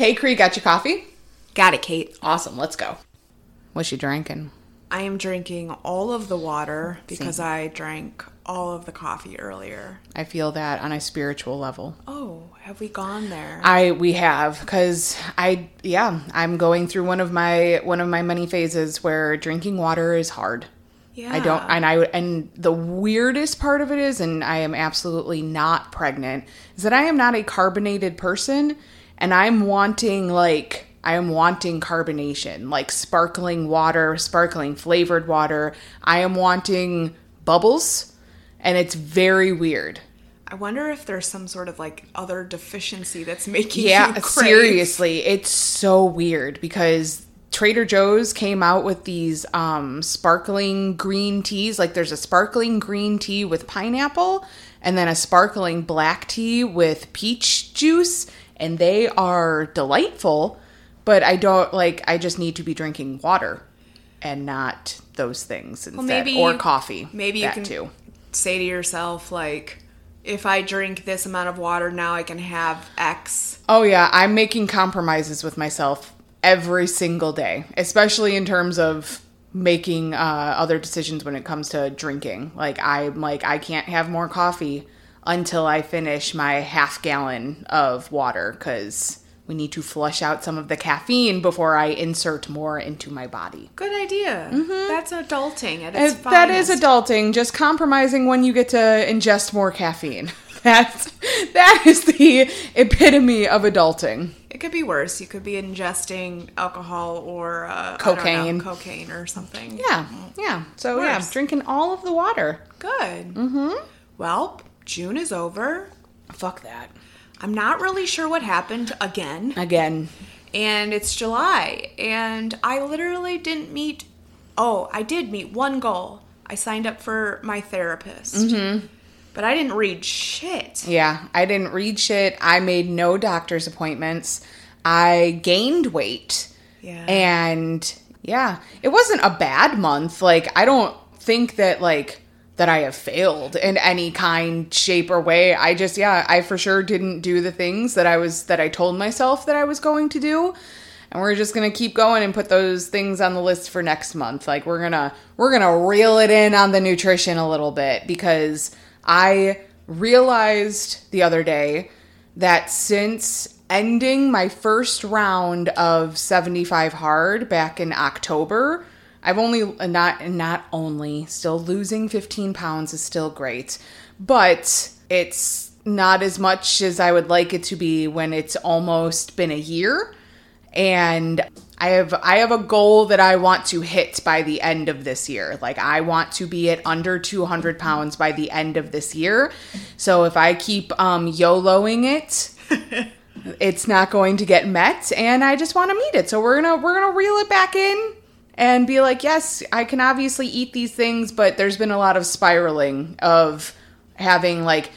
Hey, Cree, got your coffee? Got it, Kate. Awesome, let's go. What's she drinking? I am drinking all of the water because I drank all of the coffee earlier. I feel that on a spiritual level. Oh, have we gone there? I we have because I yeah I'm going through one of my one of my many phases where drinking water is hard. yeah. I don't and I and the weirdest part of it is and I am absolutely not pregnant is that I am not a carbonated person and I'm wanting like I am wanting carbonation like sparkling water, sparkling flavored water. I am wanting bubbles and it's very weird. I wonder if there's some sort of like other deficiency that's making Yeah, seriously, it's so weird because Trader Joe's came out with these um sparkling green teas. Like there's a sparkling green tea with pineapple and then a sparkling black tea with peach juice and they are delightful, but I don't like I just need to be drinking water and not those things instead maybe or coffee. Maybe you can too. say to yourself like if I drink this amount of water now I can have X. Oh yeah, I'm making compromises with myself every single day, especially in terms of making uh, other decisions when it comes to drinking. Like I'm like I can't have more coffee until I finish my half gallon of water because we need to flush out some of the caffeine before I insert more into my body. Good idea. That's adulting at its Uh, That is adulting, just compromising when you get to ingest more caffeine. That's that is the epitome of adulting. It could be worse. You could be ingesting alcohol or uh, don't know, Cocaine. cocaine or something. Yeah, yeah. So yeah, drinking all of the water. Good. Mm-hmm. Well, June is over. Fuck that. I'm not really sure what happened again. Again. And it's July. And I literally didn't meet. Oh, I did meet one goal. I signed up for my therapist. Mm-hmm. But I didn't read shit. Yeah, I didn't read shit. I made no doctor's appointments. I gained weight. Yeah. And yeah, it wasn't a bad month. Like I don't think that like that I have failed in any kind, shape, or way. I just yeah, I for sure didn't do the things that I was that I told myself that I was going to do. And we're just gonna keep going and put those things on the list for next month. Like we're gonna we're gonna reel it in on the nutrition a little bit because I realized the other day that since ending my first round of 75 hard back in October, I've only not not only still losing 15 pounds is still great, but it's not as much as I would like it to be when it's almost been a year and I have I have a goal that I want to hit by the end of this year. Like I want to be at under 200 pounds by the end of this year. So if I keep um, YOLOing it, it's not going to get met, and I just want to meet it. So we're gonna we're gonna reel it back in and be like, yes, I can obviously eat these things, but there's been a lot of spiraling of having like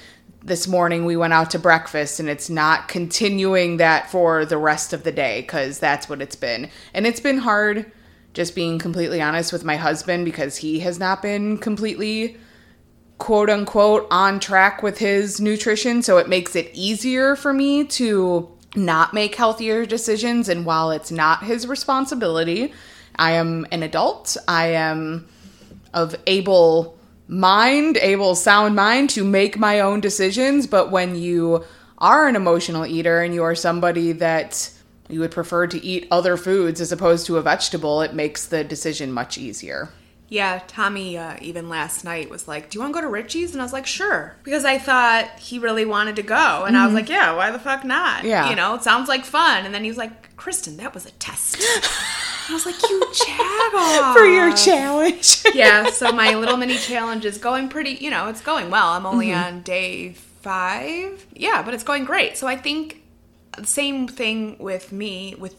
this morning we went out to breakfast and it's not continuing that for the rest of the day because that's what it's been. And it's been hard just being completely honest with my husband because he has not been completely quote unquote on track with his nutrition. So it makes it easier for me to not make healthier decisions. And while it's not his responsibility, I am an adult. I am of able mind, able sound mind to make my own decisions. But when you are an emotional eater and you are somebody that you would prefer to eat other foods as opposed to a vegetable, it makes the decision much easier. Yeah, Tommy, uh, even last night, was like, Do you want to go to Richie's? And I was like, Sure. Because I thought he really wanted to go. And I was like, Yeah, why the fuck not? Mm-hmm. Yeah. You know, it sounds like fun. And then he was like, Kristen, that was a test. I was like, You jag. For your challenge. yeah, so my little mini challenge is going pretty, you know, it's going well. I'm only Mm-hmm. on day five. Yeah, but it's going great. So I think the same thing with me, with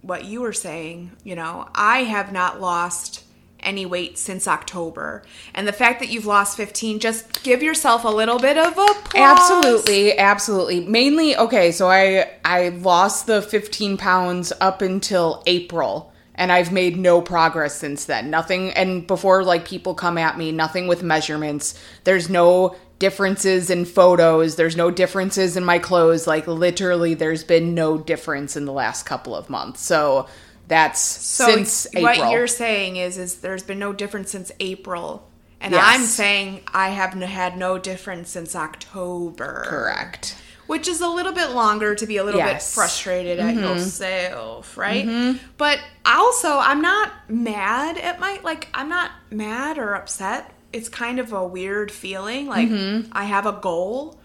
what you were saying, you know, I have not lost any weight since October. And the fact that you've lost 15, just give yourself a little bit of a applause. Absolutely, absolutely. Mainly, okay, so I I lost the 15 pounds up until April and I've made no progress since then. Nothing and before like people come at me, nothing with measurements. There's no differences in photos. There's no differences in my clothes. Like literally, there's been no difference in the last couple of months. So that's So since April. what you're saying is, is there's been no difference since April, and Yes. I'm saying I have had no difference since October. correct. Which is a little bit longer to be a little bit Yes. Mm-hmm. frustrated at yourself, right? But also, I'm not mad at my like. I'm not mad or upset. It's kind of a weird feeling. Like Mm-hmm. I have a goal.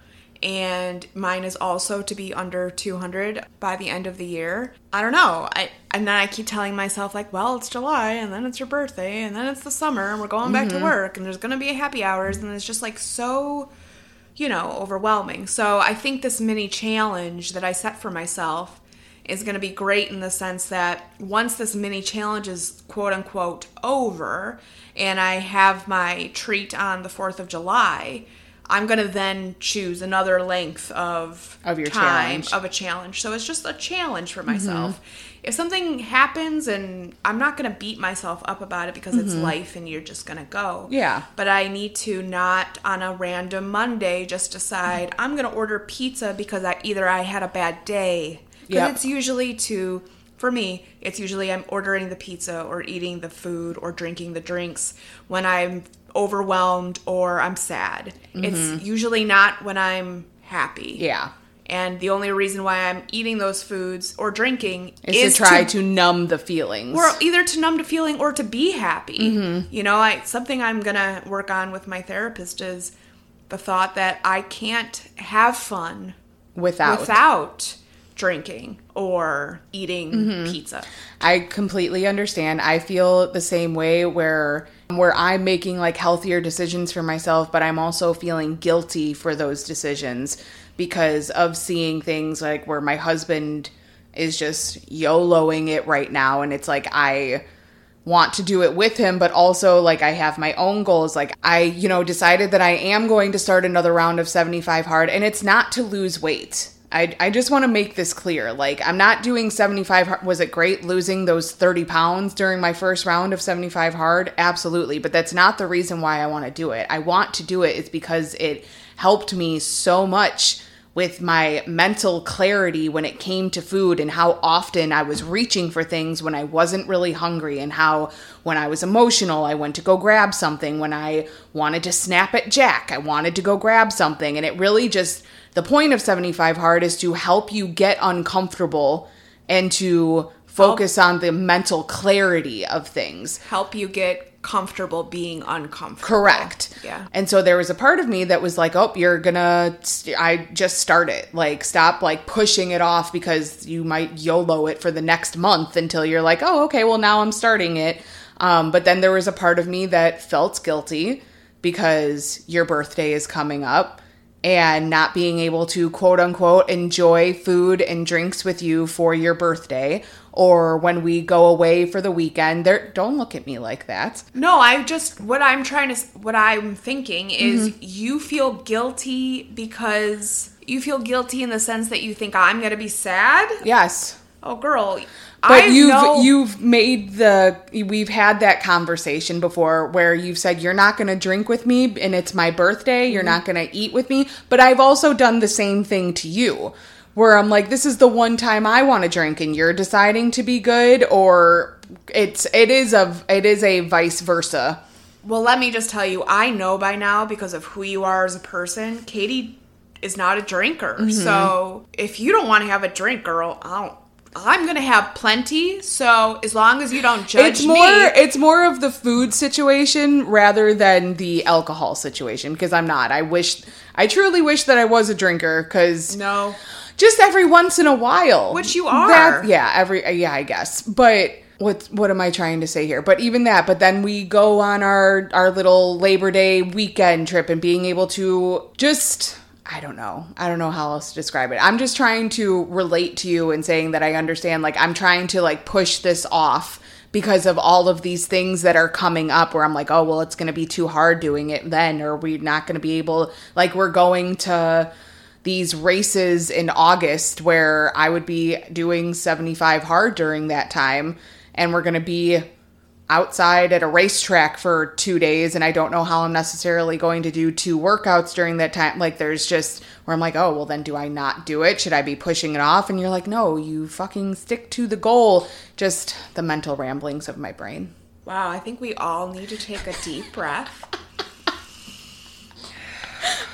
And mine is also to be under 200 by the end of the year. I don't know. I and then I keep telling myself like, well, it's July and then it's your birthday and then it's the summer and we're going back Mm-hmm. to work and there's going to be happy hours and it's just like so you know, overwhelming. So I think this mini challenge that I set for myself is going to be great in the sense that once this mini challenge is quote unquote over and I have my treat on the 4th of July, I'm going to then choose another length of Of your time challenge. Mm-hmm. of a challenge. So it's just a challenge for myself. If something happens and I'm not going to beat myself up about it because it's life and you're just going to go. Mm-hmm. Yeah. But I need to not on a random Monday just decide I'm going to order pizza because I either I had a bad day. Because Yep. it's usually to for me, it's usually I'm ordering the pizza or eating the food or drinking the drinks when I'm overwhelmed or I'm sad. It's usually not when I'm happy. Mm-hmm. Yeah. And the only reason why I'm eating those foods or drinking Is, is, to try to, numb the feelings. or either to numb the feeling or to be happy. Mm-hmm. You know, I something I'm gonna work on with my therapist is the thought that I can't have fun without. without drinking or eating Mm-hmm. pizza. I completely understand. I feel the same way where where I'm making like healthier decisions for myself, but I'm also feeling guilty for those decisions because of seeing things like where my husband is just YOLOing it right now and it's like I want to do it with him but also like I have my own goals like I you know decided that I am going to start another round of 75 hard and it's not to lose weight I, I just want to make this clear. Like, I'm not doing 75 hard. Was it great losing those 30 pounds during my first round of 75 hard? Absolutely. But that's not the reason why I want to do it. I want to do it is because it helped me so much with my mental clarity when it came to food and how often I was reaching for things when I wasn't really hungry and how when I was emotional I went to go grab something. When I wanted to snap at Jack I wanted to go grab something. And it really just the point of 75 hard is to help you get uncomfortable and to focus on the mental clarity of things. Help you get comfortable being uncomfortable. Correct. Yeah. And so there was a part of me that was like, "Oh, you're gonna." St- I just start it. Like, stop like pushing it off because you might YOLO it for the next month until you're like, "Oh, okay, well now I'm starting it." Um, but then there was a part of me that felt guilty because your birthday is coming up and not being able to quote unquote enjoy food and drinks with you for your birthday or when we go away for the weekend there don't look at me like that No, I just what I'm trying to what I'm thinking is Mm-hmm. you feel guilty because you feel guilty in the sense that you think I'm going to be sad. yes Oh, girl. But I you've know- you've made the we've had that conversation before where you've said you're not going to drink with me and it's my birthday, you're not going to eat with me, but I've also done the same thing to you where I'm like this is the one time I want to drink and you're deciding to be good or it's it is a it is a vice versa. Well, let me just tell you, I know by now because of who you are as a person, Katie is not a drinker. Mm-hmm. So if you don't want to have a drink, girl, I don't. I'm gonna have plenty. So as long as you don't judge It's more me, it's more of the food situation rather than the alcohol situation because I'm not. I wish I truly wish that I was a drinker cuz no. just every once in a while Which you are. yeah every yeah i guess but what what am i trying to say here but even that but then we go on our our little labor day weekend trip and being able to just i don't know. I don't know how else to describe it. I'm just trying to relate to you and saying that i understand like i'm trying to like push this off because of all of these things that are coming up where I'm like, oh, well, it's going to be too hard doing it then, or we're not going to be able, like, we're going to these races in August where I would be doing 75 hard during that time, and we're going to be outside at a racetrack for two days and I don't know how I'm necessarily going to do two workouts during that time. Like, there's just where I'm like, oh, well, then do I not do it? Should I be pushing it off? And you're like, no, you fucking stick to the goal. Just the mental ramblings of my brain. Wow, I think we all need to take a deep breath.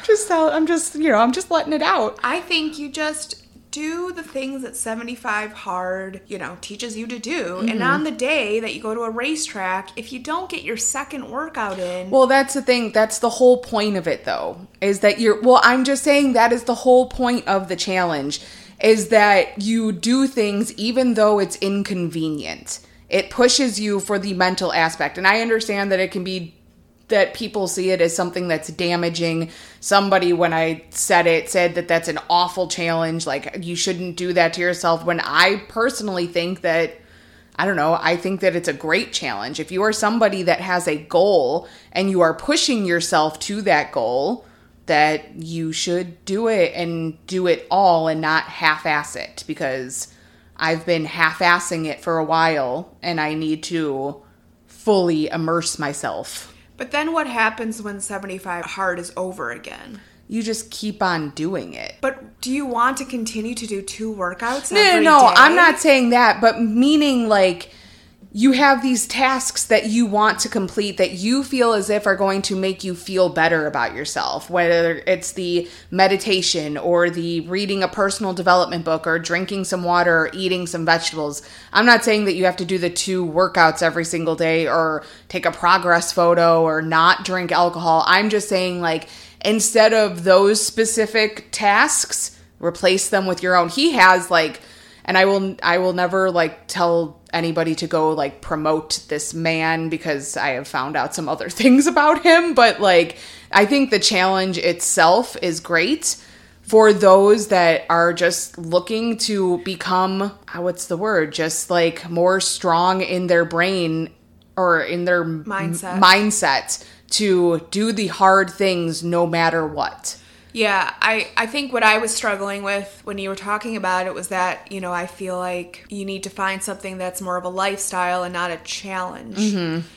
Just, uh, I'm just, you know, I'm just letting it out. I think you just do the things that 75 hard, you know, teaches you to do. Mm-hmm. And on the day that you go to a racetrack, if you don't get your second workout in. Well, that's the thing. That's the whole point of it, though, is that you're, well, I'm just saying that is the whole point of the challenge, is that you do things even though it's inconvenient. It pushes you for the mental aspect. And I understand that it can be that people see it as something that's damaging. Somebody, when I said it, said that that's an awful challenge. Like, you shouldn't do that to yourself. When I personally think that, I don't know, I think that it's a great challenge. If you are somebody that has a goal and you are pushing yourself to that goal, that you should do it and do it all and not half ass it because I've been half assing it for a while and I need to fully immerse myself but then what happens when 75 hard is over again? You just keep on doing it. But do you want to continue to do two workouts? No, no, no. Day? I'm not saying that, but meaning like you have these tasks that you want to complete that you feel as if are going to make you feel better about yourself, whether it's the meditation or the reading a personal development book or drinking some water or eating some vegetables. I'm not saying that you have to do the two workouts every single day or take a progress photo or not drink alcohol. I'm just saying, like, instead of those specific tasks, replace them with your own. He has, like, and I will I will never like tell anybody to go like promote this man because I have found out some other things about him, but like I think the challenge itself is great for those that are just looking to become uh, what's the word? Just like more strong in their brain or in their mindset. m- mindset to do the hard things no matter what yeah, I, I think what I was struggling with when you were talking about it was that, you know, I feel like you need to find something that's more of a lifestyle and not a challenge. Mm-hmm.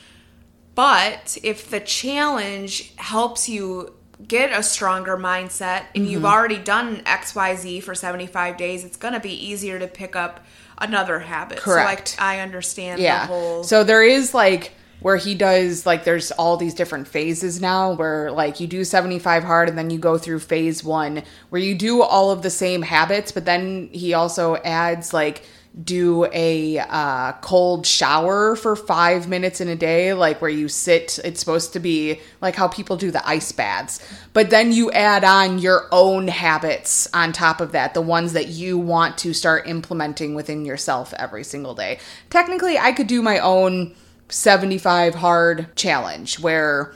But if the challenge helps you get a stronger mindset and mm-hmm. you've already done XYZ for 75 days, it's going to be easier to pick up another habit. Correct. So like, I understand yeah. the whole. So there is like where he does like there's all these different phases now where like you do 75 hard and then you go through phase 1 where you do all of the same habits but then he also adds like do a uh, cold shower for five minutes in a day, like where you sit. It's supposed to be like how people do the ice baths. But then you add on your own habits on top of that, the ones that you want to start implementing within yourself every single day. Technically, I could do my own 75 hard challenge where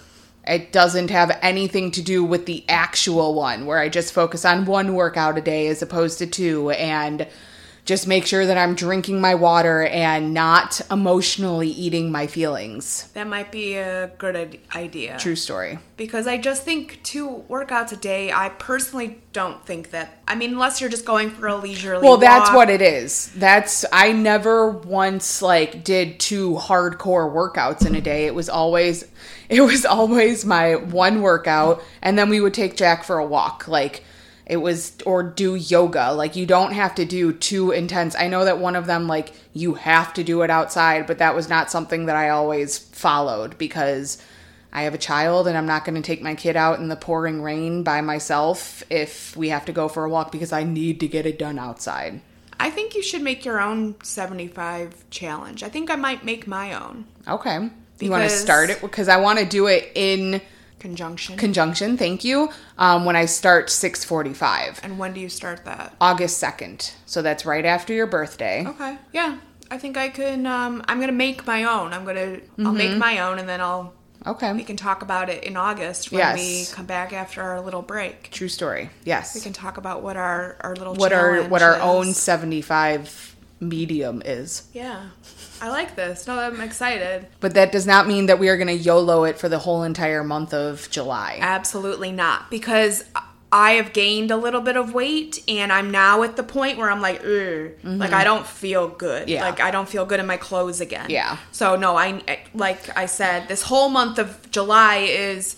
it doesn't have anything to do with the actual one, where I just focus on one workout a day as opposed to two. And just make sure that I'm drinking my water and not emotionally eating my feelings. That might be a good idea. True story. Because I just think two workouts a day, I personally don't think that. I mean, unless you're just going for a leisurely Well, that's what it is. That's I never once like did two hardcore workouts in a day. It was always it was always my one workout and then we would take Jack for a walk. Like it was or do yoga. Like you don't have to do too intense. I know that one of them like you have to do it outside but that was not something that i always followed because i have a child and i'm not going to take my kid out in the pouring rain by myself if we have to go for a walk because i need to get it done outside. I think you should make your own 75 challenge. I think i might make my own. Okay. You want to start it? Because i want to do it in Conjunction. Conjunction, thank you. Um, when I start 645. And when do you start that? August 2nd. So that's right after your birthday. Okay. Yeah. I think I can um, I'm gonna make my own. I'm gonna mm-hmm. I'll make mm-hmm. my own and then I'll Okay. We can talk about it in August when yes. we come back after our little break. True story. Yes. We can talk about what our, our little what our what our own 75 medium is. Yeah. I like this. No, I'm excited. But that does not mean that we are going to YOLO it for the whole entire month of July. Absolutely not. Because I have gained a little bit of weight and I'm now at the point where I'm like, Ugh, like I don't feel good. Mm-hmm. Yeah. Like I don't feel good in my clothes again. Yeah. So no, I like I said, this whole month of July is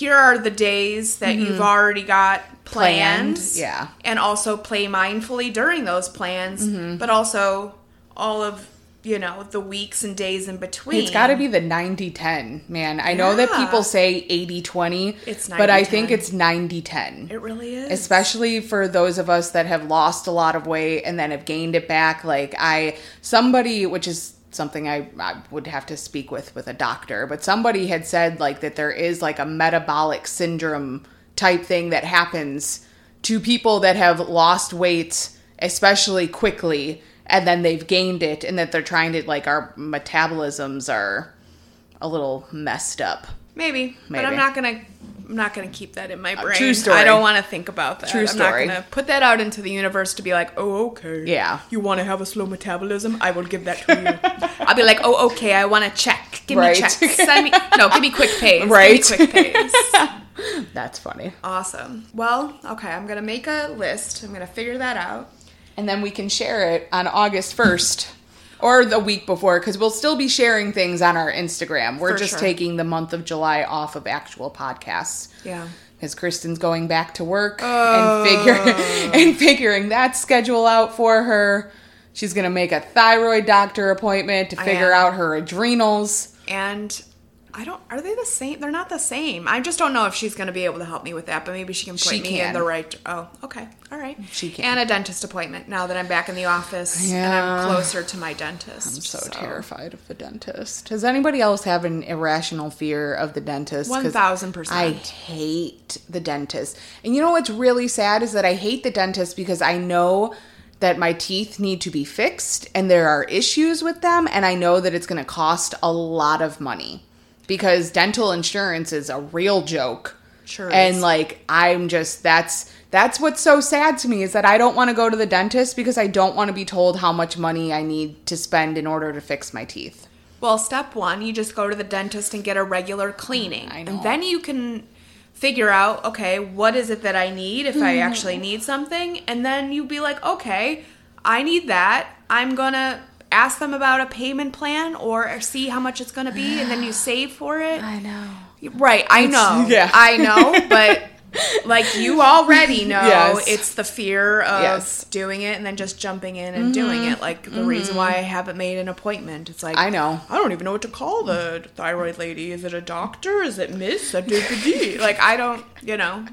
here are the days that you've already got Mm-hmm. Planned, planned. yeah. And also play mindfully during those plans, Mm-hmm. but also all of you know the weeks and days in between. It's got to be the 90 10, man. I know that people say 80 20, It's but I 90-10. think it's 90 10. It really is. especially for those of us that have lost a lot of weight and then have gained it back like i somebody which is something I, I would have to speak with with a doctor but somebody had said like that there is like a metabolic syndrome type thing that happens to people that have lost weight especially quickly and then they've gained it and that they're trying to like our metabolisms are a little messed up Maybe, but I'm not gonna. I'm not gonna keep that in my uh, brain. true story. I don't want to think about that. True I'm story. not gonna put that out into the universe to be like, oh, okay. Yeah. You want to have a slow metabolism? I will give that to you. I'll be like, oh, okay. I want to check. Give Right. me checks. Send me. No, give me quick pays. Right. Give me quick pays. that's funny awesome. Well, okay. I'm gonna make a list. I'm gonna figure that out. and then we can share it on August 1st or the week before because we'll still be sharing things on our Instagram. We're For just sure. taking the month of July off of actual podcasts Yeah. because Kristen's going back to work and oh. figure and figuring that schedule out for her. She's gonna make a thyroid doctor appointment to figure out her adrenals. And I don't. Are they the same? They're not the same. I just don't know if she's going to be able to help me with that. But maybe she can point She me can. in the right. Oh, okay, all right. She can. And a dentist appointment now that I'm back in the office and I'm closer to my dentist. I'm so, terrified of the dentist. Does anybody else have an irrational fear of the dentist? 1000%. I hate the dentist. And you know what's really sad is that I hate the dentist because I know that my teeth need to be fixed and there are issues with them and I know that it's going to cost a lot of money because dental insurance is a real joke. Sure And is. like I'm just that's that's what's so sad to me is that I don't want to go to the dentist because I don't want to be told how much money I need to spend in order to fix my teeth. Well, step one, you just go to the dentist and get a regular cleaning. I know. And then you can figure out, okay, what is it that I need if I mm-hmm. actually need something? And then you'd be like, okay, I need that. I'm going to ask them about a payment plan or see how much it's going to be and then you save for it. I know. Right, I know. yeah. I know, but like you already know Yes. it's the fear of Yes. doing it and then just jumping in and doing mm-hmm. it. Like the mm-hmm. reason why I haven't made an appointment. It's like I know. I don't even know what to call the thyroid lady. Is it a doctor? Is it Miss? Like I don't, you know.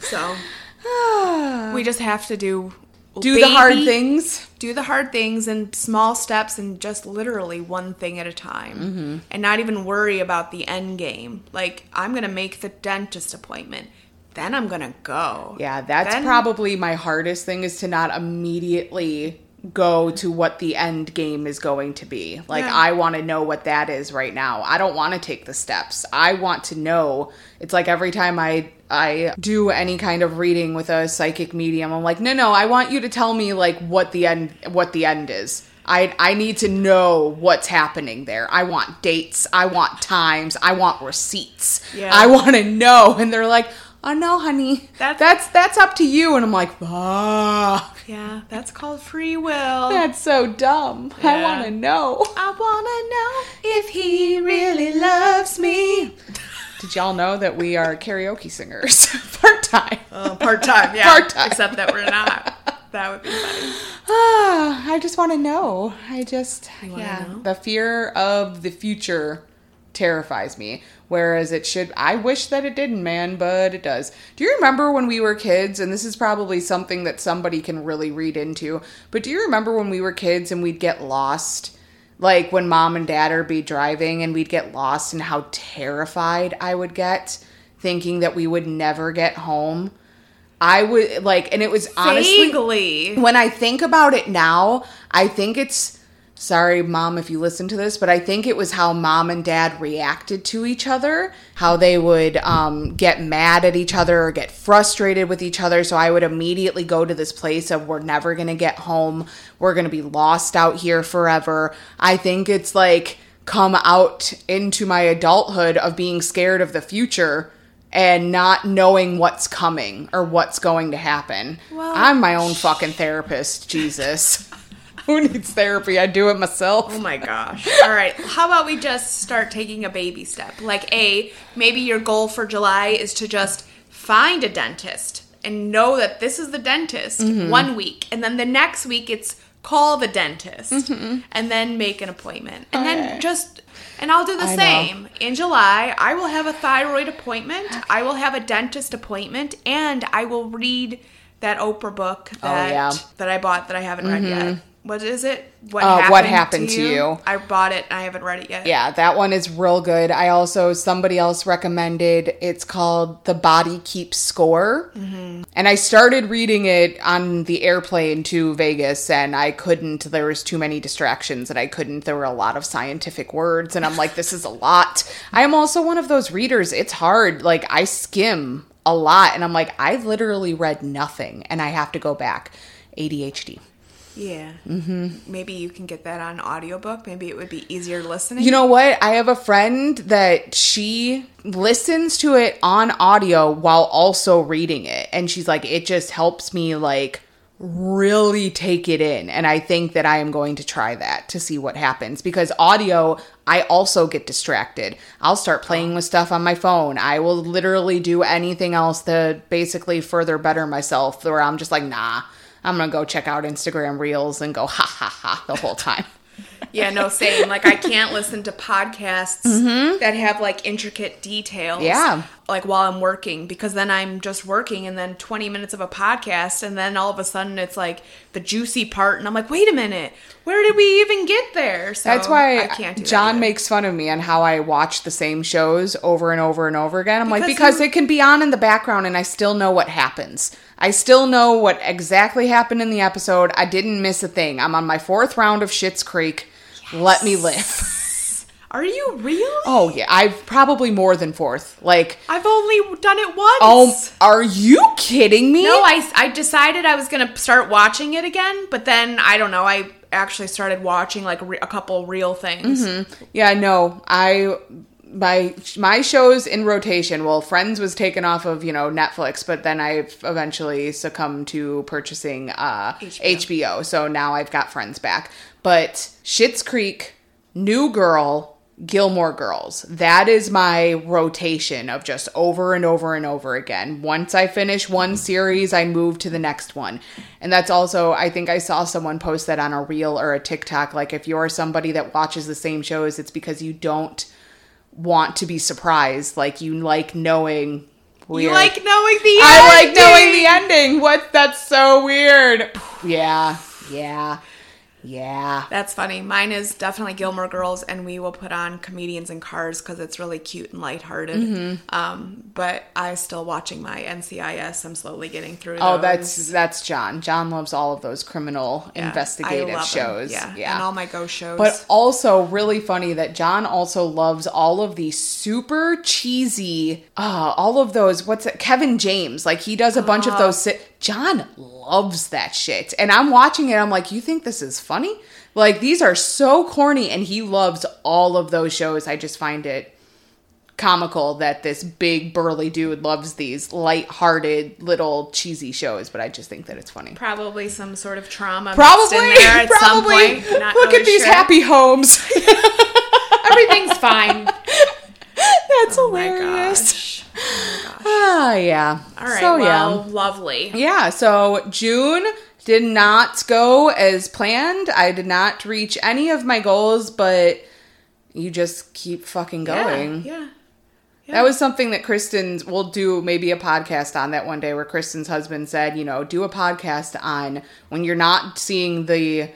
So we just have to do Do the hard things. do the hard things in small steps and just literally one thing at a time Mm-hmm. and not even worry about the end game like i'm gonna make the dentist appointment then i'm gonna go Yeah, that's Then- probably my hardest thing is to not immediately go to what the end game is going to be. Like Yeah. I want to know what that is right now. I don't want to take the steps. I want to know. It's like every time I I do any kind of reading with a psychic medium, I'm like, "No, no, I want you to tell me like what the end what the end is." I, I need to know what's happening there. I want dates. I want times. I want receipts. Yeah. I want to know. And they're like, oh no, honey, That's- that's that's up to you. And I'm like, fuck, yeah that's called free will that's so dumb. I want to know. i wanna know if he really loves me Did y'all know that we are karaoke singers part time? uh, part-time yeah Part-time. except that we're not that would be funny Ah, I just want to know. I just yeah. know? The fear of the future terrifies me. Whereas it should I wish that it didn't, man, but it does. Do you remember when we were kids and this is probably something that somebody can really read into, but do you remember when we were kids and we'd get lost? Like when mom and dad would be driving and we'd get lost and how terrified I would get thinking that we would never get home. I would like and it was honestly vaguely when I think about it now, I think it's sorry, mom, if you listen to this, but I think it was how mom and dad reacted to each other, how they would um, get mad at each other or get frustrated with each other. So I would immediately go to this place of we're never going to get home, we're going to be lost out here forever. I think it's like come out into my adulthood of being scared of the future and not knowing what's coming or what's going to happen. Well- I'm my own fucking therapist, Jesus. Who needs therapy? I do it myself. Oh my gosh. All right. How about we just start taking a baby step? Like, A, maybe your goal for July is to just find a dentist and know that this is the dentist Mm-hmm. one week. And then the next week it's call the dentist Mm-hmm. and then make an appointment. And then just. And I'll do the I know. same. In July, I will have a thyroid appointment. I will have a dentist appointment, and I will read that Oprah book that Oh, yeah. Mm-hmm. that I bought that I haven't read yet. What is it? What Uh, What Happened to You? I bought it and I haven't read it yet. Yeah, that one is real good. I also somebody else recommended. It's called The Body Keeps Score, Mm-hmm. and I started reading it on the airplane to Vegas, and I couldn't. There was too many distractions, and I couldn't. There were a lot of scientific words, and I'm like, this is a lot. I am also one of those readers. It's hard. Like I skim a lot, and I'm like, I literally read nothing, and I have to go back. ADHD. Yeah. Mm-hmm. Maybe you can get that on audiobook. Maybe it would be easier listening. You know what? I have a friend that she listens to it on audio while also reading it. And she's like, it just helps me like really take it in. And I think that I am going to try that to see what happens because audio, I also get distracted. I'll start playing with stuff on my phone. I will literally do anything else to basically further better myself where I'm just like, nah, I'm to go check out Instagram reels and go ha ha ha the whole time. yeah, no, same. Like I can't listen to podcasts that have like intricate details. Mm-hmm. Yeah. Like while I'm working, because then I'm just working and then 20 minutes of a podcast, and then all of a sudden it's like the juicy part, and I'm like, wait a minute, where did we even get there? So That's why I can't do John makes fun of me on how I watch the same shows over and over and over again. I'm like, Because because you- it can be on in the background and I still know what happens. I still know what exactly happened in the episode. I didn't miss a thing. I'm on my fourth round of Schitt's Creek. Let me live. Are you real? Oh yeah, I've probably more than fourth. Like, I've only done it once. oh, are you kidding me? No, I, I decided I was gonna start watching it again, but then I don't know. I actually started watching like re- a couple real things. Yeah, no, I my my shows in rotation. Well, Friends was taken off of you know Netflix, but then I've eventually succumbed to purchasing uh, HBO. HBO. So now I've got Friends back. But Schitt's Creek, New Girl, Gilmore Girls. That is my rotation of just over and over and over again. Once I finish one series, I move to the next one. And that's also, I think I saw someone post that on a reel or a TikTok. Like, if you're somebody that watches the same shows, it's because you don't want to be surprised. Like, you like knowing. You like knowing the I like knowing the ending. What? That's so weird. Yeah, yeah, yeah. That's funny. Mine is definitely Gilmore Girls, and we will put on Comedians in Cars because it's really cute and lighthearted. Mm-hmm. Um, but I'm still watching my NCIS. I'm slowly getting through. Oh, those. that's that's John. John loves all of those criminal Yeah, investigative shows. Yeah, yeah. and all my ghost shows. But also really funny that John also loves all of the super cheesy, uh, all of those. What's it? Kevin James. Like he does a bunch of those. Si- John loves that shit, and I'm watching it. I'm like, you think this is funny? Like these are so corny, and he loves all of those shows. I just find it comical that this big burly dude loves these light-hearted little cheesy shows, but I just think that it's funny. probably some sort of trauma. Probably, in there at probably. some point. Not Look really at these sure. happy homes. Everything's fine. That's Oh hilarious. Ah, yeah. All right. So well, yeah, lovely. yeah. So June did not go as planned. I did not reach any of my goals, but you just keep fucking going. Yeah. yeah. That was something that Kristen's we'll do maybe a podcast on that one day where Kristen's husband said, you know, do a podcast on when you're not seeing the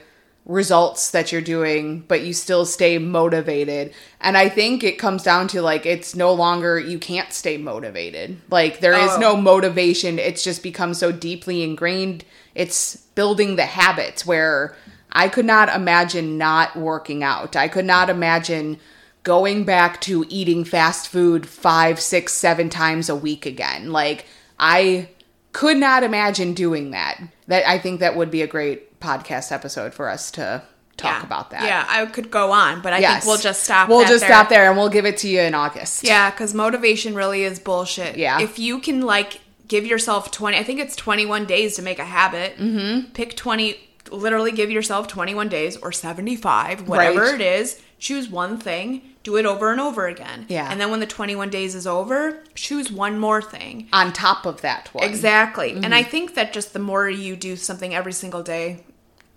results that you're doing, but you still stay motivated. And I think it comes down to like it's no longer you can't stay motivated. Like there is Oh. no motivation. It's just become so deeply ingrained. It's building the habits where I could not imagine not working out. I could not imagine going back to eating fast food five, six, seven times a week again. Like I could not imagine doing that. That I think that would be a great podcast episode for us to talk Yeah. about that. Yeah, I could go on, but I Yes. think we'll just stop. We'll just there. stop there and we'll give it to you in August. Yeah, because motivation really is bullshit. Yeah. If you can like give yourself twenty, I think it's twenty one days to make a habit. Mm-hmm. Pick twenty. Literally, give yourself twenty one days or seventy five, whatever Right. it is. Choose one thing, do it over and over again. Yeah. And then when the twenty one days is over, choose one more thing. On top of that one. Exactly. And Mm-hmm. I think that just the more you do something every single day,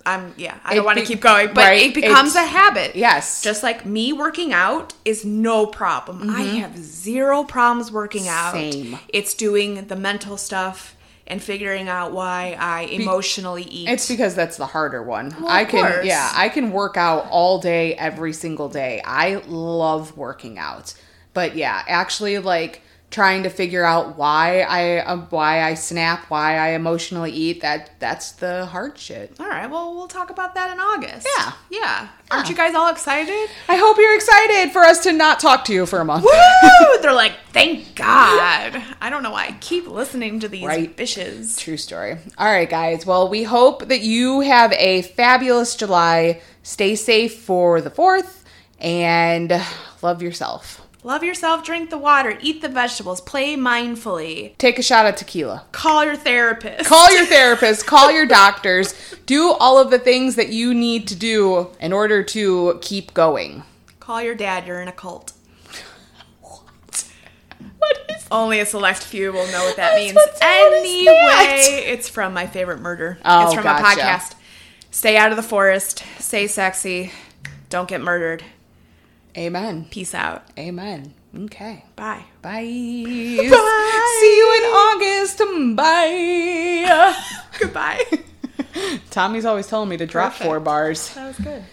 I'm yeah, I It don't want to be- keep going, but right, it becomes it's- a habit. Yes. Just like me working out is no problem. I have zero problems working out. Mm-hmm. Same. It's doing the mental stuff and figuring out why I emotionally eat. It's because that's the harder one. Well, I can course. yeah, I can work out all day every single day. I love working out. But yeah, actually like trying to figure out why I uh, why I snap, why I emotionally eat, that that's the hard shit. all right, well, we'll talk about that in August. Yeah. Yeah. Aren't Yeah. you guys all excited? I hope you're excited for us to not talk to you for a month. Woo! They're like, thank God. I don't know why I keep listening to these Right. bitches. True story. All right, guys. Well, we hope that you have a fabulous July. Stay safe for the 4th and love yourself. Love yourself, drink the water, eat the vegetables, play mindfully. Take a shot of tequila. Call your therapist. Call your therapist, call your doctors, do all of the things that you need to do in order to keep going. Call your dad, you're in a cult. What is Only a select few will know what that means. anyway, that? it's from my favorite murder. Oh, it's from gotcha. a podcast. Stay out of the forest, stay sexy, don't get murdered. Amen. Peace out. Amen. Okay. Bye. Bye. Bye. See you in August. Bye. Goodbye. Tommy's always telling me to drop Perfect. four bars. that was good.